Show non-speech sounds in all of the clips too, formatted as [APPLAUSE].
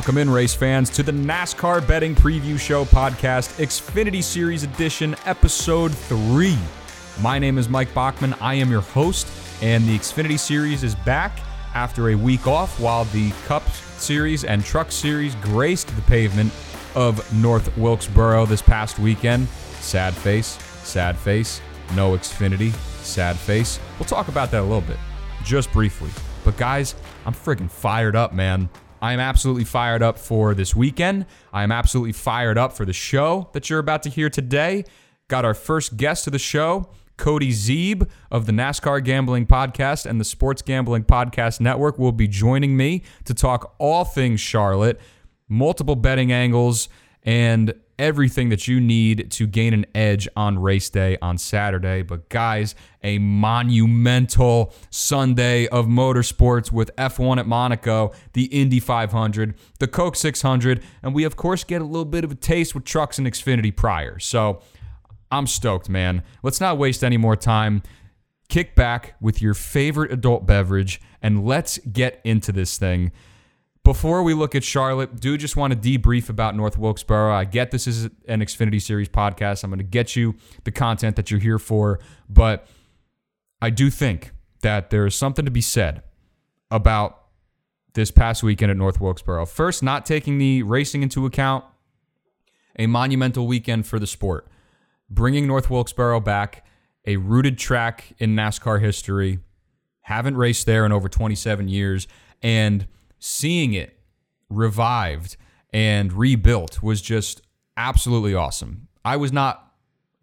Welcome in, race fans, to the NASCAR Betting Preview Show podcast, Xfinity Series Edition, Episode 3. My name is Mike Bachmann. I am your host, and the Xfinity Series is back after a week off while the Cup Series and Truck Series graced the pavement of North Wilkesboro this past weekend. Sad face, sad face, no Xfinity, sad face. We'll talk about that a little bit, just briefly. But guys, I'm friggin' fired up, man. I am absolutely fired up for this weekend. I am absolutely fired up for the show that you're about to hear today. Got our first guest of the show, Cody Zeeb of the NASCAR Gambling Podcast and the Sports Gambling Podcast Network will be joining me to talk all things Charlotte, multiple betting angles, and everything that you need to gain an edge on race day on Saturday. But, guys, a monumental Sunday of motorsports with F1 at Monaco, the Indy 500, the Coke 600, and we, of course, get a little bit of a taste with trucks and Xfinity prior. So, I'm stoked, man. Let's not waste any more time. Kick back with your favorite adult beverage and let's get into this thing. Before we look at Charlotte, do just want to debrief about North Wilkesboro. I get this is an Xfinity Series podcast. I'm going to get you the content that you're here for, but I do think that there is something to be said about this past weekend at North Wilkesboro. First, not taking the racing into account, a monumental weekend for the sport. Bringing North Wilkesboro back, a rooted track in NASCAR history. Haven't raced there in over 27 years. And seeing it revived and rebuilt was just absolutely awesome. I was not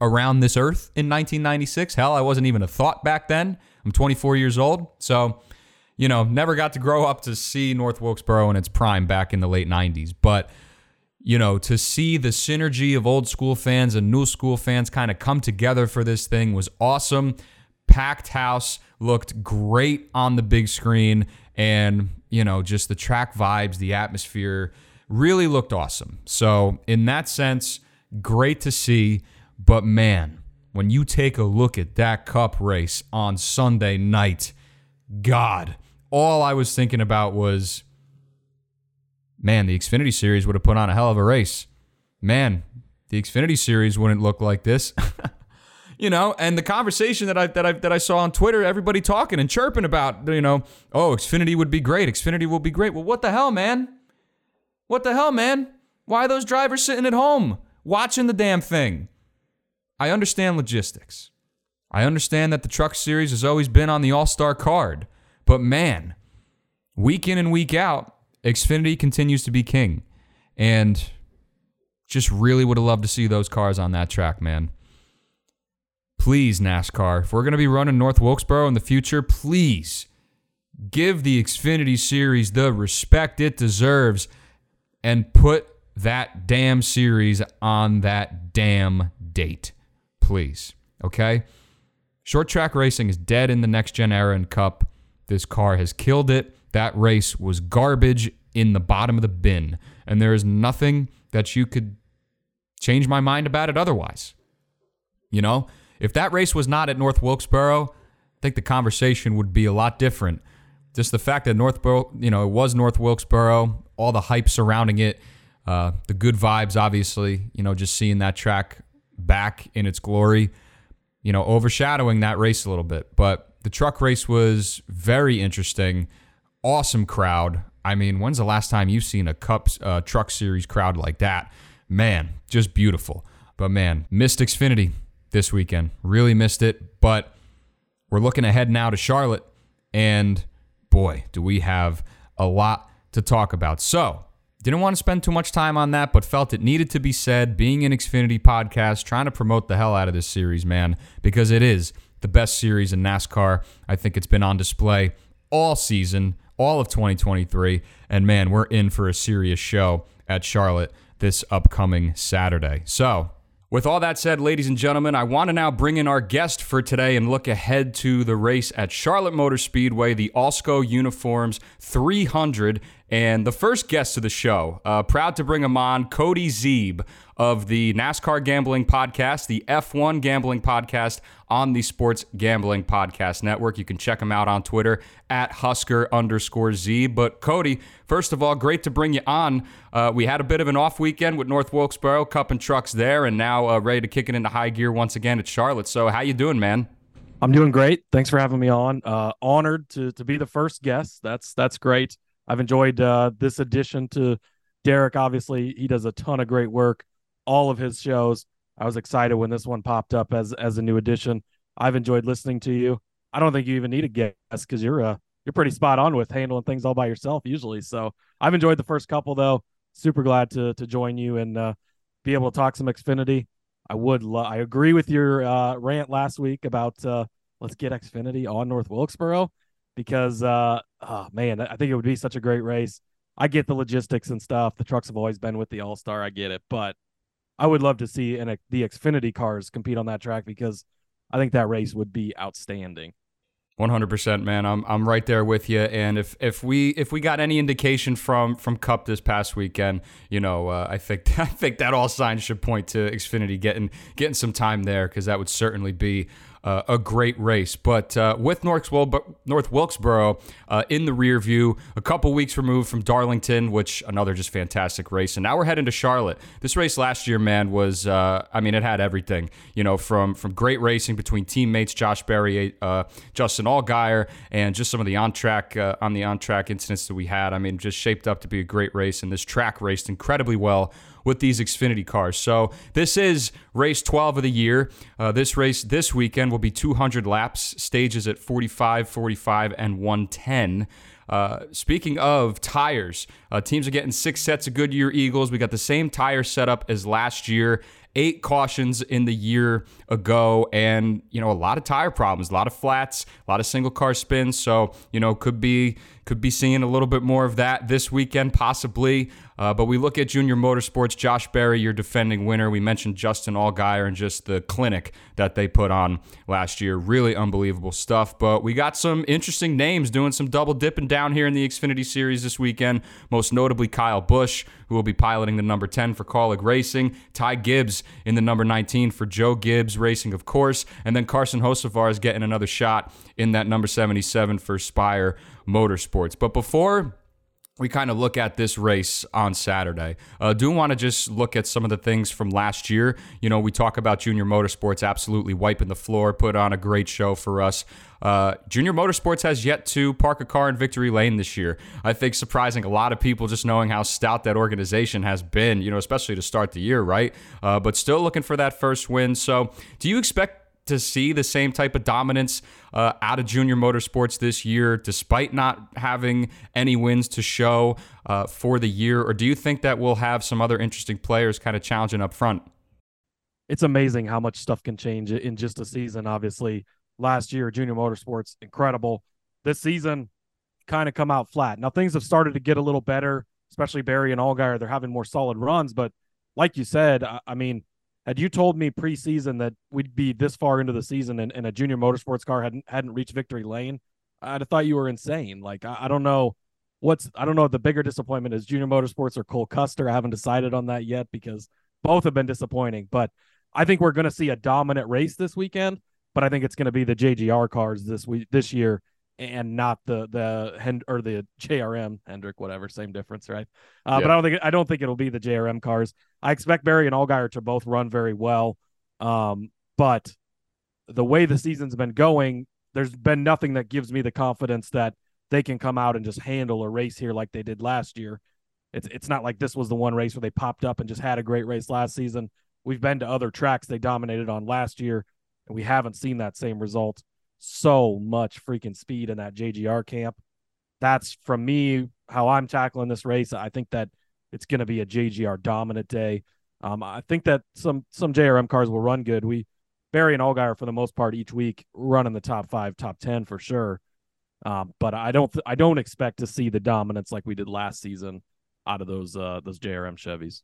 around this earth in 1996. Hell, I wasn't even a thought back then. I'm 24 years old. So, you know, never got to grow up to see North Wilkesboro in its prime back in the late 90s. But, you know, to see the synergy of old school fans and new school fans kind of come together for this thing was awesome. Packed house looked great on the big screen. And you know, just the track vibes, the atmosphere really looked awesome. So, in that sense, great to see. But man, when you take a look at that cup race on Sunday night, God, all I was thinking about was, man, the Xfinity Series would have put on a hell of a race. Man, the Xfinity Series wouldn't look like this. [LAUGHS] you know, and the conversation that I that I that I saw on Twitter, everybody talking and chirping about, you know, oh, Xfinity would be great. Xfinity will be great. Well, what the hell, man? What the hell, man? Why are those drivers sitting at home watching the damn thing? I understand logistics. I understand that the truck series has always been on the all-star card, but man, week in and week out, Xfinity continues to be king. And just really would have loved to see those cars on that track, man please, NASCAR, if we're going to be running North Wilkesboro in the future, please give the Xfinity Series the respect it deserves and put that damn series on that damn date. Please. Okay? Short track racing is dead in the next gen era and cup. This car has killed it. That race was garbage in the bottom of the bin. And there is nothing that you could change my mind about it otherwise. You know? If that race was not at North Wilkesboro, I think the conversation would be a lot different. Just the fact that North, you know, it was North Wilkesboro, all the hype surrounding it, uh, the good vibes, obviously, you know, just seeing that track back in its glory, you know, overshadowing that race a little bit. But the truck race was very interesting. Awesome crowd. I mean, when's the last time you've seen a Cup uh, Truck Series crowd like that? Man, just beautiful. But man, missed Xfinity this weekend. Really missed it, but we're looking ahead now to Charlotte, and boy, do we have a lot to talk about. So, didn't want to spend too much time on that, but felt it needed to be said. Being an Xfinity podcast, trying to promote the hell out of this series, man, because it is the best series in NASCAR. I think it's been on display all season, all of 2023. And man, we're in for a serious show at Charlotte this upcoming Saturday. So, with all that said, ladies and gentlemen, I want to now bring in our guest for today and look ahead to the race at Charlotte Motor Speedway, the Alsco Uniforms 300 And the first guest of the show, uh, proud to bring him on, Cody Zeeb of the NASCAR Gambling Podcast, the F1 Gambling Podcast on the Sports Gambling Podcast Network. You can check him out on Twitter at Husker underscore Z. But Cody, first of all, great to bring you on. Uh, we had a bit of an off weekend with North Wilkesboro, Cup and Trucks there, and now uh, ready to kick it into high gear once again at Charlotte. So how you doing, man? I'm doing great. Thanks for having me on. Uh, honored to to be the first guest. That's that's great. I've enjoyed uh, this addition to Derek. Obviously, he does a ton of great work. All of his shows. I was excited when this one popped up as as a new addition. I've enjoyed listening to you. I don't think you even need a guest because you're uh you're pretty spot on with handling things all by yourself usually. So I've enjoyed the first couple though. Super glad to to join you and uh, be able to talk some Xfinity. I would. Lo- I agree with your uh, rant last week about uh, let's get Xfinity on North Wilkesboro because, uh, oh man, I think it would be such a great race. I get the logistics and stuff. The trucks have always been with the All Star. I get it, but I would love to see an, the Xfinity cars compete on that track because I think that race would be outstanding. 100% man I'm I'm right there with you and if if we if we got any indication from from Cup this past weekend you know uh, I think [LAUGHS] I think that all signs should point to Xfinity getting getting some time there cuz that would certainly be uh, a great race. But uh, with North, North Wilkesboro uh, in the rear view, a couple weeks removed from Darlington, which another just fantastic race. And now we're heading to Charlotte. This race last year, man, was uh, I mean, it had everything. You know, from from great racing between teammates Josh Berry, uh, Justin Allgaier, and just some of the on track uh, on the on track incidents that we had. I mean, just shaped up to be a great race, and this track raced incredibly well with these Xfinity cars. So this is race 12 of the year. Uh, this race this weekend will be 200 laps, stages at 45, 45, and 110. Uh, speaking of tires, uh, teams are getting six sets of Goodyear Eagles. We got the same tire setup as last year. Eight cautions in the year ago, and you know a lot of tire problems, a lot of flats, a lot of single car spins. So you know could be could be seeing a little bit more of that this weekend, possibly. Uh, but we look at Junior Motorsports, Josh Berry, your defending winner. We mentioned Justin Allgaier and just the clinic that they put on last year. Really unbelievable stuff. But we got some interesting names doing some double dipping down here in the Xfinity Series this weekend. Most notably, Kyle Busch, who will be piloting the number 10 for Kaulig Racing, Ty Gibbs in the number 19 for Joe Gibbs Racing, of course, and then Carson Hocevar is getting another shot in that number 77 for Spire Motorsports. But before we kind of look at this race on Saturday. Uh, do want to just look at some of the things from last year. You know, we talk about Junior Motorsports absolutely wiping the floor, put on a great show for us. Uh, Junior Motorsports has yet to park a car in victory lane this year. I think surprising a lot of people just knowing how stout that organization has been, you know, especially to start the year, right? Uh, but still looking for that first win. So, do you expect to see the same type of dominance uh, out of junior motorsports this year, despite not having any wins to show uh, for the year? Or do you think that we'll have some other interesting players kind of challenging up front? It's amazing how much stuff can change in just a season. Obviously, last year, junior motorsports, incredible. This season, kind of come out flat. Now, things have started to get a little better, especially Berry and Allgaier. They're having more solid runs. But like you said, I, I mean, had you told me preseason that we'd be this far into the season and, and a junior motorsports car hadn't hadn't reached victory lane, I'd have thought you were insane. Like I, I don't know what's I don't know if the bigger disappointment is junior motorsports or Cole Custer. I haven't decided on that yet because both have been disappointing. But I think we're to see a dominant race this weekend. But I think it's to be the JGR cars this week this year and not the the Hend- or the JRM Hendrick, whatever, same difference, right? Uh, But I don't think I don't think it'll be the JRM cars. I expect Berry and Allgaier to both run very well, um, but the way the season's been going, there's been nothing that gives me the confidence that they can come out and just handle a race here like they did last year. It's it's not like this was the one race where they popped up and just had a great race last season. We've been to other tracks they dominated on last year, and we haven't seen that same result so much freaking speed in that JGR camp. That's from me how I'm tackling this race. I think that it's going to be a JGR dominant day. Um, I think that some some JRM cars will run good. We Berry and Allgaier for the most part each week run in the top five, top ten for sure. Um, but I don't th- I don't expect to see the dominance like we did last season out of those uh, those JRM Chevys.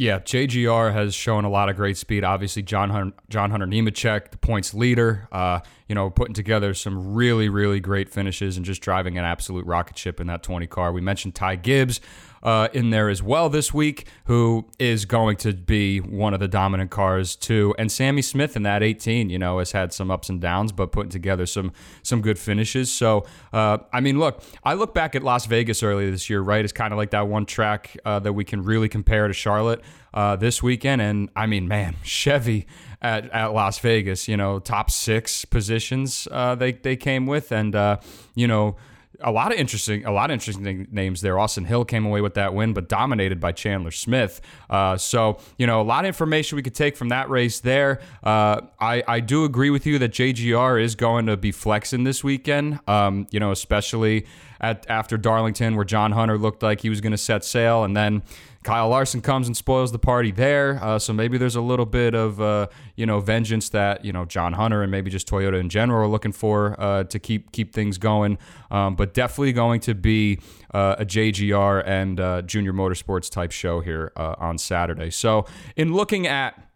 Yeah, JGR has shown a lot of great speed. Obviously, John Hunter, John Hunter Nemechek, the points leader. Uh, you know, putting together some really, really great finishes and just driving an absolute rocket ship in that 20 car. We mentioned Ty Gibbs uh, in there as well this week, who is going to be one of the dominant cars too. And Sammy Smith in that 18, you know, has had some ups and downs, but putting together some some good finishes. So, uh, I mean, look, I look back at Las Vegas earlier this year, right? It's kind of like that one track uh, that we can really compare to Charlotte uh, this weekend. And I mean, man, [LAUGHS] Chevy at, at Las Vegas, you know, top six positions uh, they they came with, and uh, you know a lot of interesting, a lot of interesting names there. Austin Hill came away with that win, but dominated by Chandler Smith. Uh, so you know, a lot of information we could take from that race there. Uh, I I do agree with you that JGR is going to be flexing this weekend. Um, you know, especially at after Darlington, where John Hunter looked like he was going to set sail, and then Kyle Larson comes and spoils the party there. Uh, so maybe there's a little bit of uh, you know vengeance that you know John Hunter and maybe just Toyota in general are looking for uh, to keep keep things going. Um, but definitely going to be uh, a JGR and uh, Junior Motorsports type show here uh, on Saturday. So in looking at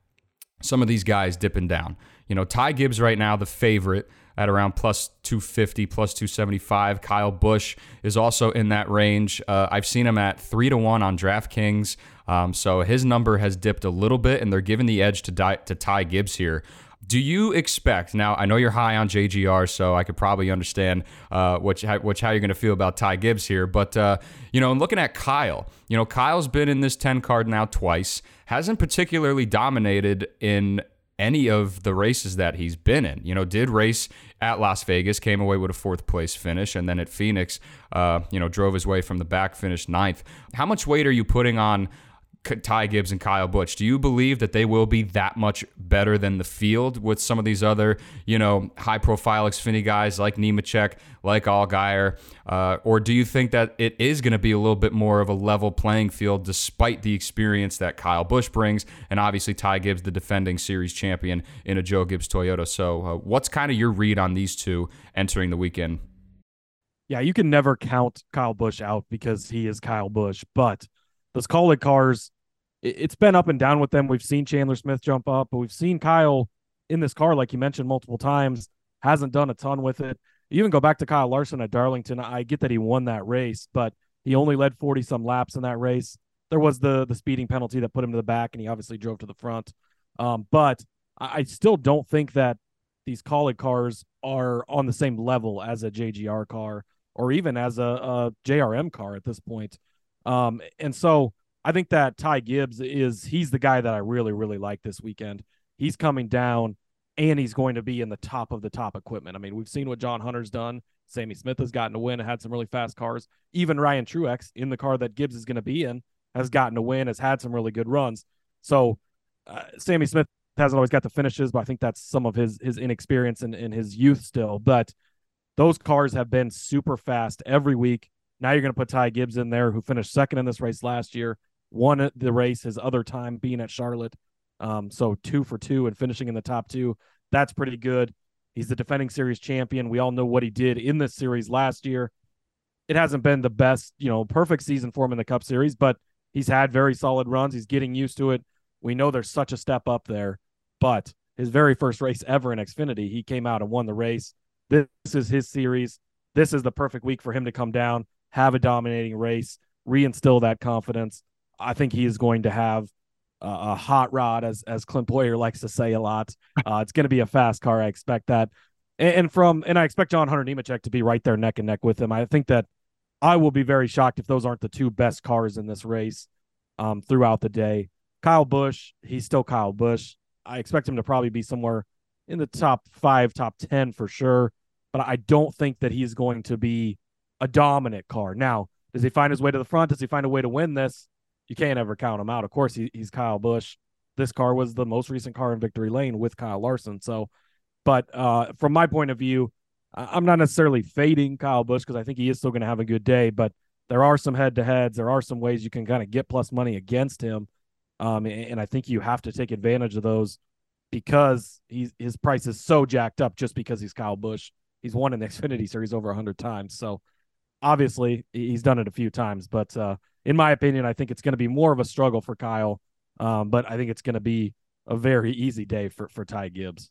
some of these guys dipping down, you know Ty Gibbs right now the favorite at around plus 250, plus 275. Kyle Busch is also in that range. Uh, I've seen him at three to one on DraftKings. Um, so his number has dipped a little bit, and they're giving the edge to, to Ty Gibbs here. Do you expect now? I know you're high on JGR, so I could probably understand uh, which, which how you're going to feel about Ty Gibbs here. But uh, you know, looking at Kyle, you know, Kyle's been in this 10 card now twice. Hasn't particularly dominated in any of the races that he's been in. You know, did race at Las Vegas, came away with a fourth place finish, and then at Phoenix, uh, you know, drove his way from the back, finished ninth. How much weight are you putting on Ty Gibbs and Kyle Busch. Do you believe that they will be that much better than the field with some of these other, you know, high profile Xfinity guys like Nemechek, like Allgaier? Uh, or do you think that it is going to be a little bit more of a level playing field despite the experience that Kyle Busch brings? And obviously, Ty Gibbs, the defending series champion in a Joe Gibbs Toyota. So, uh, what's kind of your read on these two entering the weekend? Yeah, you can never count Kyle Busch out because he is Kyle Busch, but those it cars it's been up and down with them. We've seen Chandler Smith jump up, but we've seen Kyle in this car, like you mentioned multiple times, hasn't done a ton with it. You even go back to Kyle Larson at Darlington. I get that he won that race, but he only led 40 some laps in that race. There was the the speeding penalty that put him to the back, and he obviously drove to the front. Um, but I, I still don't think that these Kaulig cars are on the same level as a JGR car or even as a, a JRM car at this point. Um, and so I think that Ty Gibbs is he's the guy that I really really like this weekend. He's coming down and he's going to be in the top of the top equipment. I mean, we've seen what John Hunter's done. Sammy Smith has gotten a win and had some really fast cars. Even Ryan Truex in the car that Gibbs is going to be in has gotten a win, has had some really good runs. So uh, Sammy Smith hasn't always got the finishes, but I think that's some of his his inexperience and in his youth still. But those cars have been super fast every week. Now you're going to put Ty Gibbs in there, who finished second in this race last year, won the race his other time being at Charlotte. Um, so two for two and finishing in the top two. That's pretty good. He's the defending series champion. We all know what he did in this series last year. It hasn't been the best, you know, perfect season for him in the Cup Series, but he's had very solid runs. He's getting used to it. We know there's such a step up there, but his very first race ever in Xfinity, he came out and won the race. This is his series. This is the perfect week for him to come down, have a dominating race, reinstill that confidence. I think he is going to have a hot rod, as as Clint Bowyer likes to say a lot. [LAUGHS] Uh, it's going to be a fast car. I expect that, and, and, from and I expect John Hunter Nemechek to be right there neck and neck with him. I think that I will be very shocked if those aren't the two best cars in this race um, throughout the day. Kyle Busch, he's still Kyle Busch. I expect him to probably be somewhere in the top five, top ten for sure. But I don't think that he's going to be a dominant car. Now, does he find his way to the front? Does he find a way to win this? You can't ever count him out. Of course, he, he's Kyle Busch. This car was the most recent car in victory lane with Kyle Larson. So, but uh, from my point of view, I'm not necessarily fading Kyle Busch because I think he is still going to have a good day. But there are some head to heads. There are some ways you can kind of get plus money against him, um, and I think you have to take advantage of those because he's his price is so jacked up just because he's Kyle Busch. He's won an [LAUGHS] Xfinity Series over hundred times. So obviously he's done it a few times, but uh, in my opinion, I think it's going to be more of a struggle for Kyle. Um, but I think it's going to be a very easy day for for Ty Gibbs.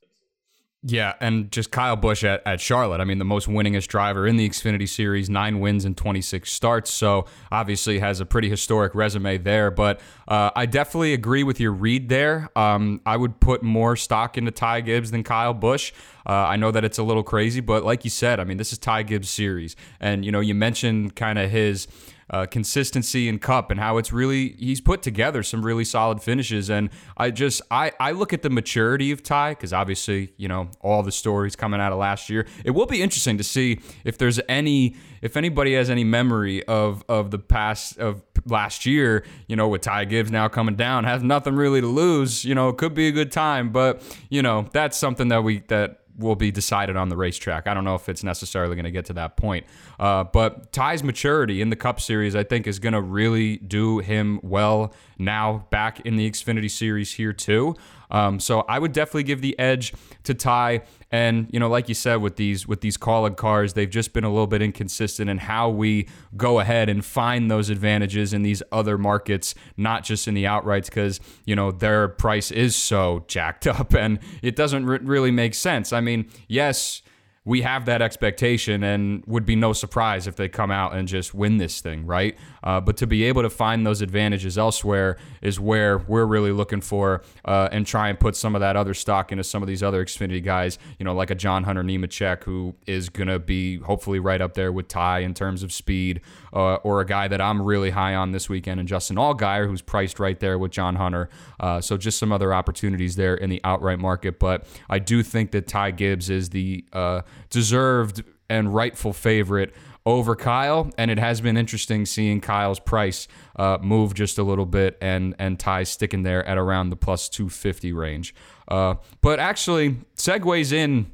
Yeah, and just Kyle Busch at, at Charlotte. I mean, the most winningest driver in the Xfinity Series, nine wins and 26 starts. So obviously has a pretty historic resume there. But uh, I definitely agree with your read there. Um, I would put more stock into Ty Gibbs than Kyle Busch. Uh, I know that it's a little crazy, but like you said, I mean, this is Ty Gibbs' series. And, you know, you mentioned kind of his uh, consistency in cup and how it's really he's put together some really solid finishes. And i just i i look at the maturity of ty because obviously you know all the stories coming out of last year. It will be interesting to see if there's any if anybody has any memory of of the past of last year you know with ty gibbs now coming down has nothing really to lose you know it could be a good time. But you know that's something that we that will be decided on the racetrack. I don't know if it's necessarily going to get to that point. Uh, but Ty's maturity in the Cup Series, I think, is going to really do him well now back in the Xfinity Series here, too. Um, so I would definitely give the edge to Ty. And you know, like you said, with these with these Kaulig cars, they've just been a little bit inconsistent in how we go ahead and find those advantages in these other markets, not just in the outrights, because you know their price is so jacked [LAUGHS] up, and it doesn't really make sense. I mean, yes we have that expectation and would be no surprise if they come out and just win this thing, right? Uh, but to be able to find those advantages elsewhere is where we're really looking for uh, and try and put some of that other stock into some of these other Xfinity guys, you know, like a John Hunter Nemechek, who is going to be hopefully right up there with Ty in terms of speed, uh, or a guy that I'm really high on this weekend, and Justin Allgaier, who's priced right there with John Hunter. Uh, so just some other opportunities there in the outright market. But I do think that Ty Gibbs is the uh, deserved and rightful favorite over Kyle, and it has been interesting seeing Kyle's price uh, move just a little bit, and and Ty sticking there at around the plus two fifty range. Uh, but actually, segues in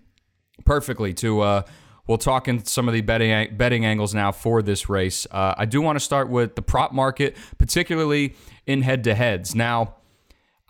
perfectly to. Uh, we'll talk in some of the betting betting angles now for this race. Uh, I do want to start with the prop market, particularly in head to heads. Now,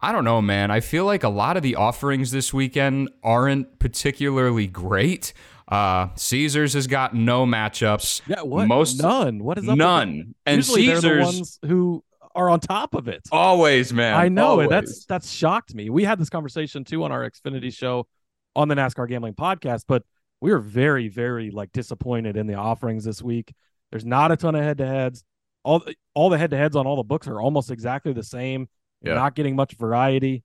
I don't know, man. I feel like a lot of the offerings this weekend aren't particularly great. Uh, Caesars has got no matchups. Yeah, what? Most none. What is up none? And Usually Caesars they're the ones who are on top of it. Always, man. I know always. That's that's shocked me. We had this conversation too on our Xfinity show on the NASCAR Gambling Podcast, but we were very, very like disappointed in the offerings this week. There's not a ton of head to heads. All all the head to heads on all the books are almost exactly the same. Yeah. Not getting much variety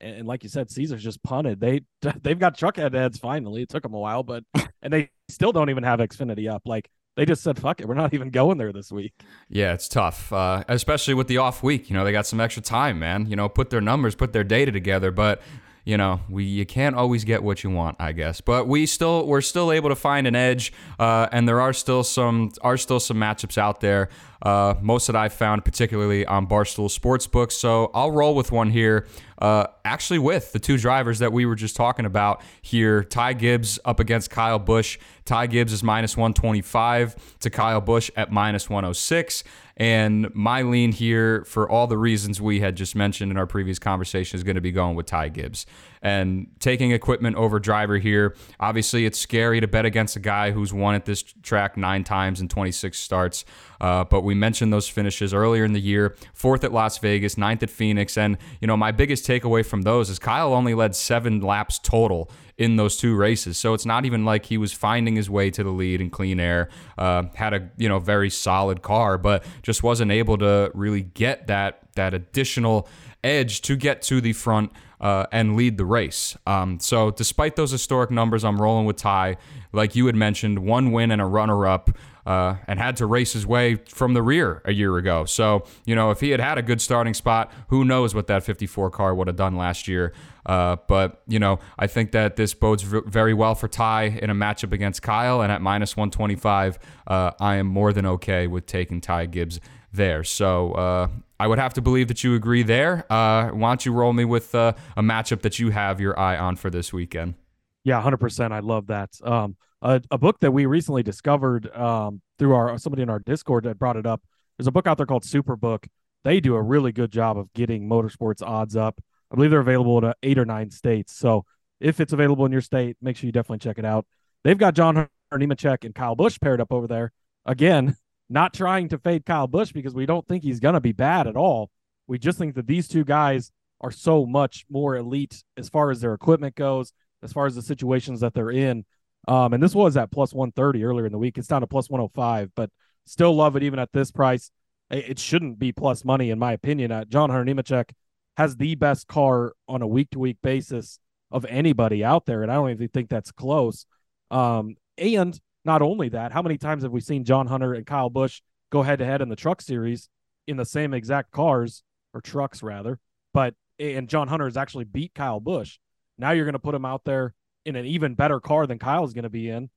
and, like you said, Caesars just punted. They [LAUGHS] they've got truck heads finally. It took them a while, but [LAUGHS] and they still don't even have Xfinity up. Like they just said, "Fuck it, we're not even going there this week." Yeah, it's tough, uh, especially with the off week. You know, they got some extra time, man. You know, put their numbers, put their data together, but you know, we you can't always get what you want, I guess. But we still we're still able to find an edge, uh, and there are still some are still some matchups out there. Uh, most that I've found, particularly on Barstool Sportsbook. So I'll roll with one here. Uh, actually, with the two drivers that we were just talking about here, Ty Gibbs up against Kyle Busch. Ty Gibbs is minus 125 to Kyle Busch at minus 106. And my lean here, for all the reasons we had just mentioned in our previous conversation, is going to be going with Ty Gibbs and taking equipment over driver here. Obviously, it's scary to bet against a guy who's won at this track nine times in 26 starts. Uh, but we mentioned those finishes earlier in the year fourth at Las Vegas, ninth at Phoenix. And, you know, my biggest takeaway from those is Kyle only led seven laps total in those two races. So it's not even like he was finding his way to the lead in clean air. Uh, had a you know very solid car, but just wasn't able to really get that that additional edge to get to the front uh, and lead the race. Um, so despite those historic numbers, I'm rolling with Ty. Like you had mentioned, one win and a runner-up uh, and had to race his way from the rear a year ago. So, you know, if he had had a good starting spot, who knows what that 54 car would have done last year. Uh, but, you know, I think that this bodes v- very well for Ty in a matchup against Kyle. And at minus 125, uh, I am more than okay with taking Ty Gibbs there. So uh, I would have to believe that you agree there. Uh, why don't you roll me with uh, a matchup that you have your eye on for this weekend? Yeah, 100%. I love that. Um, a, a book that we recently discovered um, through our somebody in our Discord that brought it up. There's a book out there called Superbook. They do a really good job of getting motorsports odds up. I believe they're available in eight or nine states. So if it's available in your state, make sure you definitely check it out. They've got John Nemechek and Kyle Busch paired up over there. Again, [LAUGHS] not trying to fade Kyle Busch because we don't think he's going to be bad at all. We just think that these two guys are so much more elite as far as their equipment goes, as far as the situations that they're in. Um, and this was at plus 130 earlier in the week. It's down to plus 105, but still love it even at this price. It shouldn't be plus money, in my opinion. Uh, John Hunter Nemechek has the best car on a week to week basis of anybody out there. And I don't even think that's close. Um, and not only that, how many times have we seen John Hunter and Kyle Busch go head to head in the truck series in the same exact cars or trucks rather? But and John Hunter has actually beat Kyle Busch. Now you're going to put him out there in an even better car than Kyle's going to be in.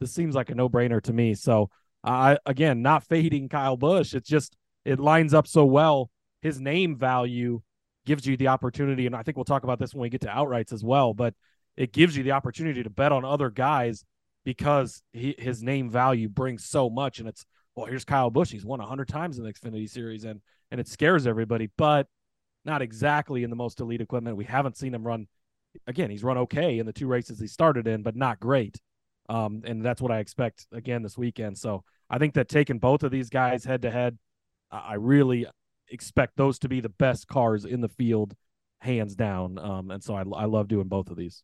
This seems like a no brainer to me. So I again not fading Kyle Busch. It's just it lines up so well. His name value gives you the opportunity, and I think we'll talk about this when we get to outrights as well. But it gives you the opportunity to bet on other guys because he, his name value brings so much. And it's well, here's Kyle Busch. He's won hundred times in the Xfinity Series, and and it scares everybody, but not exactly in the most elite equipment. We haven't seen him run. Again, he's run okay in the two races he started in, but not great. Um, and that's what I expect again this weekend. So I think that taking both of these guys head to head, I really expect those to be the best cars in the field, hands down. Um, and so I, I love doing both of these.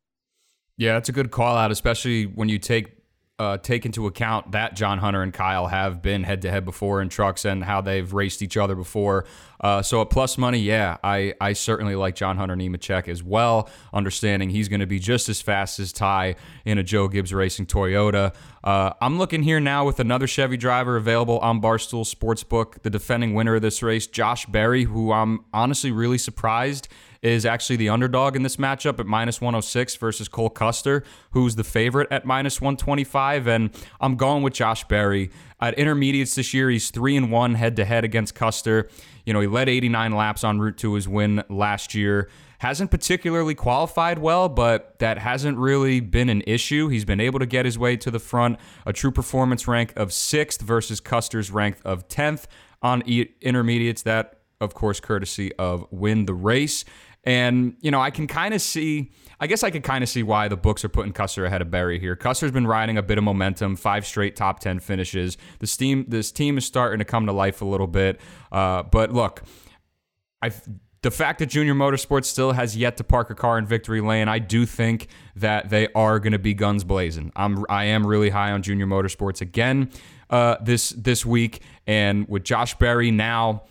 Yeah, that's a good call out, especially when you take uh, take into account that John Hunter and Kyle have been head to head before in trucks and how they've raced each other before. Uh, so at plus money, yeah, I, I certainly like John Hunter Nemechek as well, understanding he's going to be just as fast as Ty in a Joe Gibbs Racing Toyota. Uh, I'm looking here now with another Chevy driver available on Barstool Sportsbook, the defending winner of this race, Josh Berry, who I'm honestly really surprised is actually the underdog in this matchup at minus 106 versus Cole Custer, who's the favorite at minus 125. And I'm going with Josh Berry. At intermediates this year, he's 3 and 1 head to head against Custer. You know, he led 89 laps en route to his win last year. Hasn't particularly qualified well, but that hasn't really been an issue. He's been able to get his way to the front. A true performance rank of sixth versus Custer's rank of 10th on intermediates. That, of course, courtesy of Win the Race. And, you know, I can kind of see, I guess I could kind of see why the books are putting Custer ahead of Berry here. Custer's been riding a bit of momentum, five straight top 10 finishes. This team, this team is starting to come to life a little bit. Uh, but look, I the fact that Junior Motorsports still has yet to park a car in victory lane, I do think that they are going to be guns blazing. I'm I am really high on Junior Motorsports again uh, this this week, and with Josh Berry now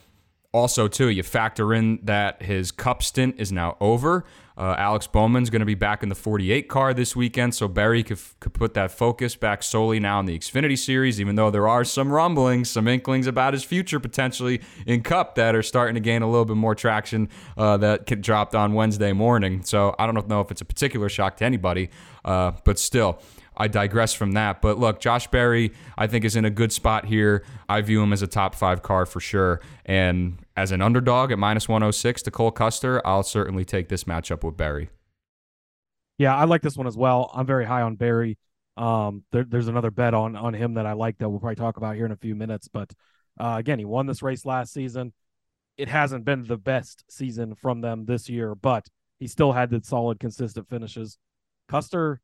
also, too, you factor in that his cup stint is now over. Uh, Alex Bowman's going to be back in the 48 car this weekend, so Berry could, could put that focus back solely now in the Xfinity Series, even though there are some rumblings, some inklings about his future potentially in Cup that are starting to gain a little bit more traction uh, that dropped on Wednesday morning. So I don't know if it's a particular shock to anybody, uh, but still. I digress from that. But look, Josh Berry, I think, is in a good spot here. I view him as a top five car for sure. And as an underdog at minus 106 to Cole Custer, I'll certainly take this matchup with Berry. Yeah, I like this one as well. I'm very high on Berry. Um, there, there's another bet on on him that I like that we'll probably talk about here in a few minutes. But uh, again, he won this race last season. It hasn't been the best season from them this year, but he still had the solid, consistent finishes. Custer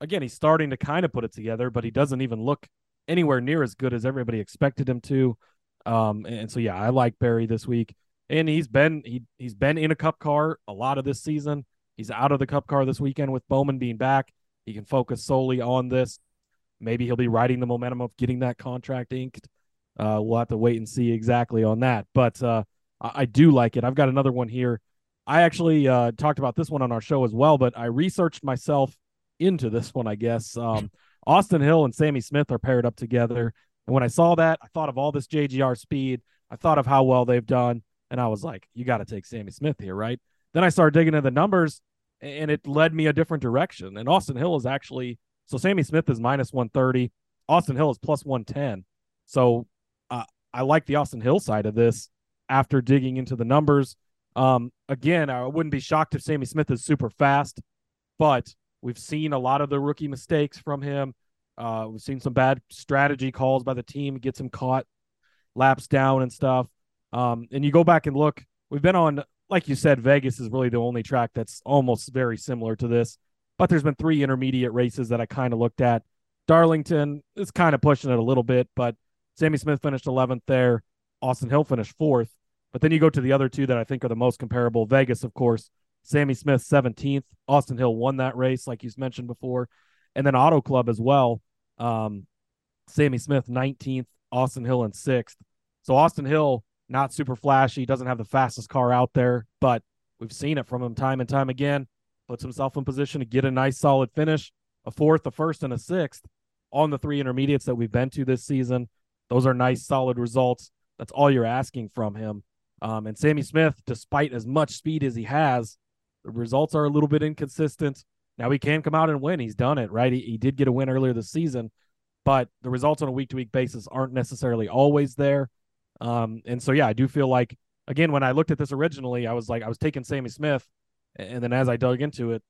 again, he's starting to kind of put it together, but he doesn't even look anywhere near as good as everybody expected him to. Um, and so yeah, I like Berry this week, and he's been he he's been in a Cup car a lot of this season. He's out of the Cup car this weekend with Bowman being back. He can focus solely on this. Maybe he'll be riding the momentum of getting that contract inked. Uh, we'll have to wait and see exactly on that. But uh, I, I do like it. I've got another one here. I actually uh, talked about this one on our show as well, but I researched myself into this one, I guess. Um, Austin Hill and Sammy Smith are paired up together. And when I saw that, I thought of all this JGR speed. I thought of how well they've done. And I was like, you got to take Sammy Smith here, right? Then I started digging into the numbers and it led me a different direction. And Austin Hill is actually, so Sammy Smith is minus 130. Austin Hill is plus 110. So uh, I like the Austin Hill side of this after digging into the numbers. Um, again, I wouldn't be shocked if Sammy Smith is super fast, but We've seen a lot of the rookie mistakes from him. Uh, we've seen some bad strategy calls by the team, gets him caught laps down and stuff. Um, and you go back and look, we've been on, like you said, Vegas is really the only track that's almost very similar to this. But there's been three intermediate races that I kind of looked at. Darlington is kind of pushing it a little bit, but Sammy Smith finished 11th there. Austin Hill finished fourth. But then you go to the other two that I think are the most comparable. Vegas, of course, Sammy Smith 17th. Austin Hill won that race, like you mentioned before. And then Auto Club as well. Um, Sammy Smith 19th, Austin Hill in sixth. So Austin Hill, not super flashy, doesn't have the fastest car out there, but we've seen it from him time and time again. Puts himself in position to get a nice solid finish, a fourth, a first, and a sixth on the three intermediates that we've been to this season. Those are nice, solid results. That's all you're asking from him. Um, and Sammy Smith, despite as much speed as he has, the results are a little bit inconsistent. Now he can come out and win. He's done it, right? He, he did get a win earlier this season, but the results on a week to week basis aren't necessarily always there. Um, and so, yeah, I do feel like, again, when I looked at this originally, I was like, I was taking Sammy Smith. And then as I dug into it,